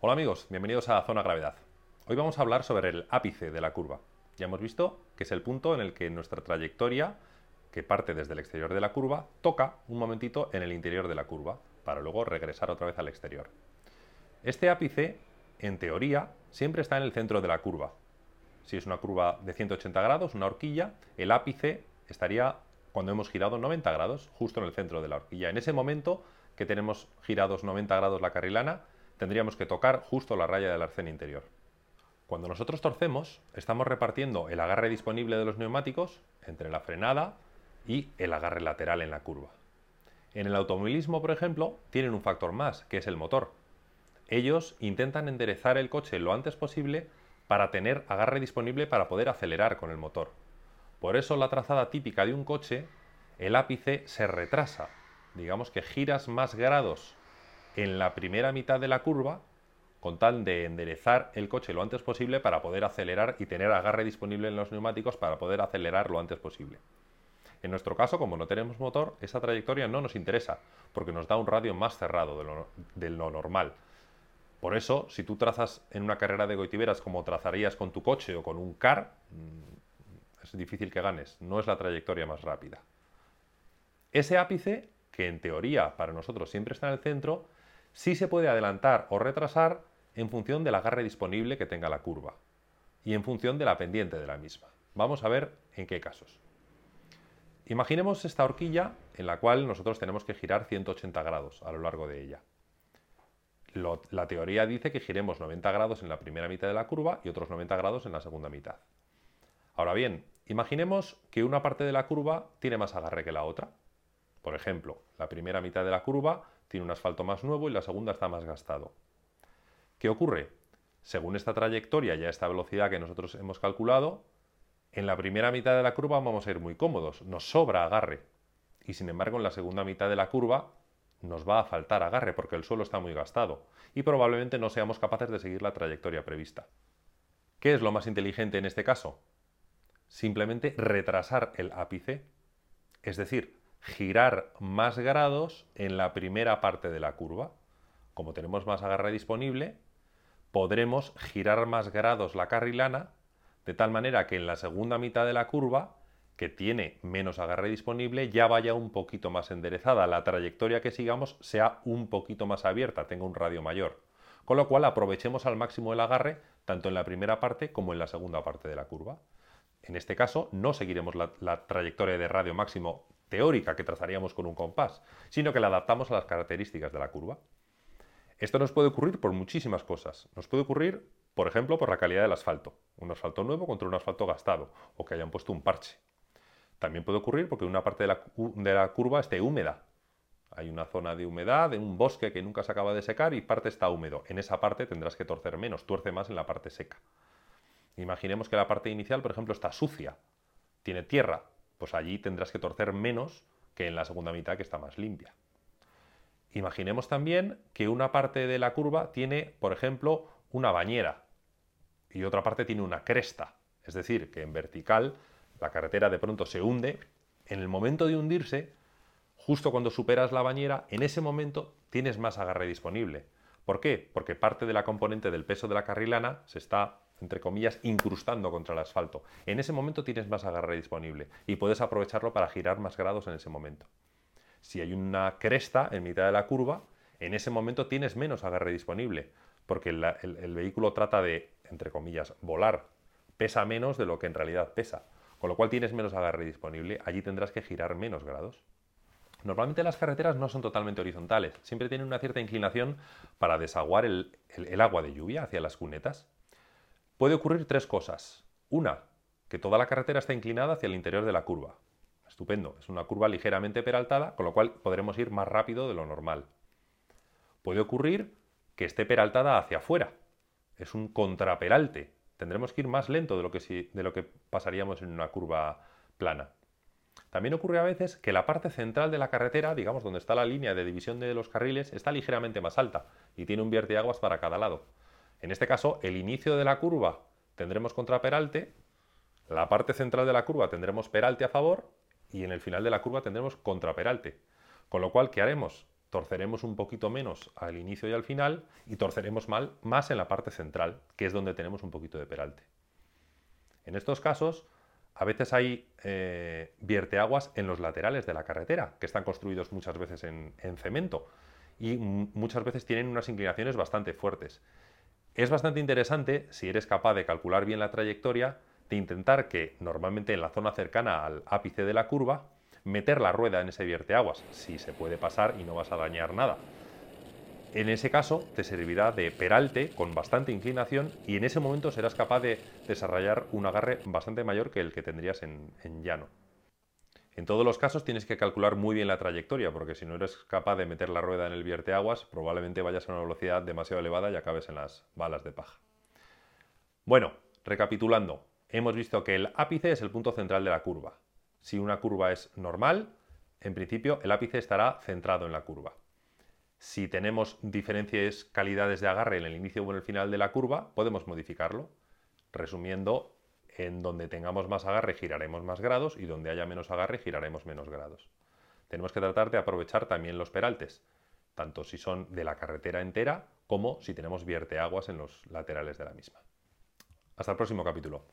Hola amigos, bienvenidos a Zona Gravedad. Hoy vamos a hablar sobre el ápice de la curva. Ya hemos visto que es el punto en el que nuestra trayectoria, que parte desde el exterior de la curva, toca un momentito en el interior de la curva, para luego regresar otra vez al exterior. Este ápice, en teoría, siempre está en el centro de la curva. Si es una curva de 180 grados, una horquilla, el ápice estaría cuando hemos girado 90 grados, justo en el centro de la horquilla. En ese momento que tenemos girados 90 grados la carrilana, tendríamos que tocar justo la raya del arcén interior. Cuando nosotros torcemos, estamos repartiendo el agarre disponible de los neumáticos entre la frenada y el agarre lateral en la curva. En el automovilismo, por ejemplo, tienen un factor más, que es el motor. Ellos intentan enderezar el coche lo antes posible para tener agarre disponible para poder acelerar con el motor. Por eso la trazada típica de un coche, el ápice se retrasa. Digamos que giras más grados en la primera mitad de la curva con tal de enderezar el coche lo antes posible para poder acelerar y tener agarre disponible en los neumáticos para poder acelerar lo antes posible. En nuestro caso, como no tenemos motor, esa trayectoria no nos interesa, porque nos da un radio más cerrado de lo, normal. Por eso, si tú trazas en una carrera de goitiberas como trazarías con tu coche o con un car, mm, es difícil que ganes, no es la trayectoria más rápida. Ese ápice, que en teoría para nosotros siempre está en el centro, sí se puede adelantar o retrasar en función del agarre disponible que tenga la curva y en función de la pendiente de la misma. Vamos a ver en qué casos. Imaginemos esta horquilla en la cual nosotros tenemos que girar 180 grados a lo largo de ella. la teoría dice que giremos 90 grados en la primera mitad de la curva y otros 90 grados en la segunda mitad. Ahora bien, imaginemos que una parte de la curva tiene más agarre que la otra. Por ejemplo, la primera mitad de la curva tiene un asfalto más nuevo y la segunda está más gastado. ¿Qué ocurre? Según esta trayectoria y a esta velocidad que nosotros hemos calculado, en la primera mitad de la curva vamos a ir muy cómodos, nos sobra agarre. Y sin embargo, en la segunda mitad de la curva nos va a faltar agarre porque el suelo está muy gastado y probablemente no seamos capaces de seguir la trayectoria prevista. ¿Qué es lo más inteligente en este caso? Simplemente retrasar el ápice, es decir, girar más grados en la primera parte de la curva. Como tenemos más agarre disponible, podremos girar más grados la carrilana de tal manera que en la segunda mitad de la curva, que tiene menos agarre disponible, ya vaya un poquito más enderezada, la trayectoria que sigamos sea un poquito más abierta, tenga un radio mayor. Con lo cual aprovechemos al máximo el agarre tanto en la primera parte como en la segunda parte de la curva. En este caso no seguiremos la, trayectoria de radio máximo teórica que trazaríamos con un compás, sino que la adaptamos a las características de la curva. Esto nos puede ocurrir por muchísimas cosas. Nos puede ocurrir, por ejemplo, por la calidad del asfalto. Un asfalto nuevo contra un asfalto gastado o que hayan puesto un parche. También puede ocurrir porque una parte de la, de la curva esté húmeda. Hay una zona de humedad, de un bosque que nunca se acaba de secar y parte está húmedo. En esa parte tendrás que torcer menos, tuerce más en la parte seca. Imaginemos que la parte inicial, por ejemplo, está sucia, tiene tierra, pues allí tendrás que torcer menos que en la segunda mitad que está más limpia. Imaginemos también que una parte de la curva tiene, por ejemplo, una bañera y otra parte tiene una cresta. Es decir, que en vertical la carretera de pronto se hunde. En el momento de hundirse, justo cuando superas la bañera, en ese momento tienes más agarre disponible. ¿Por qué? Porque parte de la componente del peso de la carrilana se está entre comillas, incrustando contra el asfalto. En ese momento tienes más agarre disponible y puedes aprovecharlo para girar más grados en ese momento. Si hay una cresta en mitad de la curva, en ese momento tienes menos agarre disponible, porque el, vehículo trata de, entre comillas, volar. Pesa menos de lo que en realidad pesa, con lo cual tienes menos agarre disponible, allí tendrás que girar menos grados. Normalmente las carreteras no son totalmente horizontales, siempre tienen una cierta inclinación para desaguar el, agua de lluvia hacia las cunetas puede ocurrir tres cosas. Una, que toda la carretera está inclinada hacia el interior de la curva. Estupendo, es una curva ligeramente peraltada, con lo cual podremos ir más rápido de lo normal. Puede ocurrir que esté peraltada hacia afuera. Es un contraperalte. Tendremos que ir más lento de lo que, pasaríamos en una curva plana. También ocurre a veces que la parte central de la carretera, digamos donde está la línea de división de los carriles, está ligeramente más alta y tiene un vierteaguas para cada lado. En este caso, el inicio de la curva tendremos contraperalte, la parte central de la curva tendremos peralte a favor y en el final de la curva tendremos contraperalte. Con lo cual, ¿qué haremos? torceremos un poquito menos al inicio y al final y torceremos mal, más en la parte central, que es donde tenemos un poquito de peralte. En estos casos, a veces hay eh, vierteaguas en los laterales de la carretera, que están construidos muchas veces en, cemento y muchas veces tienen unas inclinaciones bastante fuertes. Es bastante interesante, si eres capaz de calcular bien la trayectoria, de intentar que normalmente en la zona cercana al ápice de la curva, meter la rueda en ese vierteaguas, si se puede pasar y no vas a dañar nada. En ese caso te servirá de peralte con bastante inclinación y en ese momento serás capaz de desarrollar un agarre bastante mayor que el que tendrías en, llano. En todos los casos tienes que calcular muy bien la trayectoria, porque si no eres capaz de meter la rueda en el vierteaguas, probablemente vayas a una velocidad demasiado elevada y acabes en las balas de paja. Bueno, recapitulando, hemos visto que el ápice es el punto central de la curva. Si una curva es normal, en principio el ápice estará centrado en la curva. Si tenemos diferentes calidades de agarre en el inicio o en el final de la curva, podemos modificarlo. Resumiendo, en donde tengamos más agarre giraremos más grados y donde haya menos agarre giraremos menos grados. Tenemos que tratar de aprovechar también los peraltes, tanto si son de la carretera entera como si tenemos vierteaguas en los laterales de la misma. Hasta el próximo capítulo.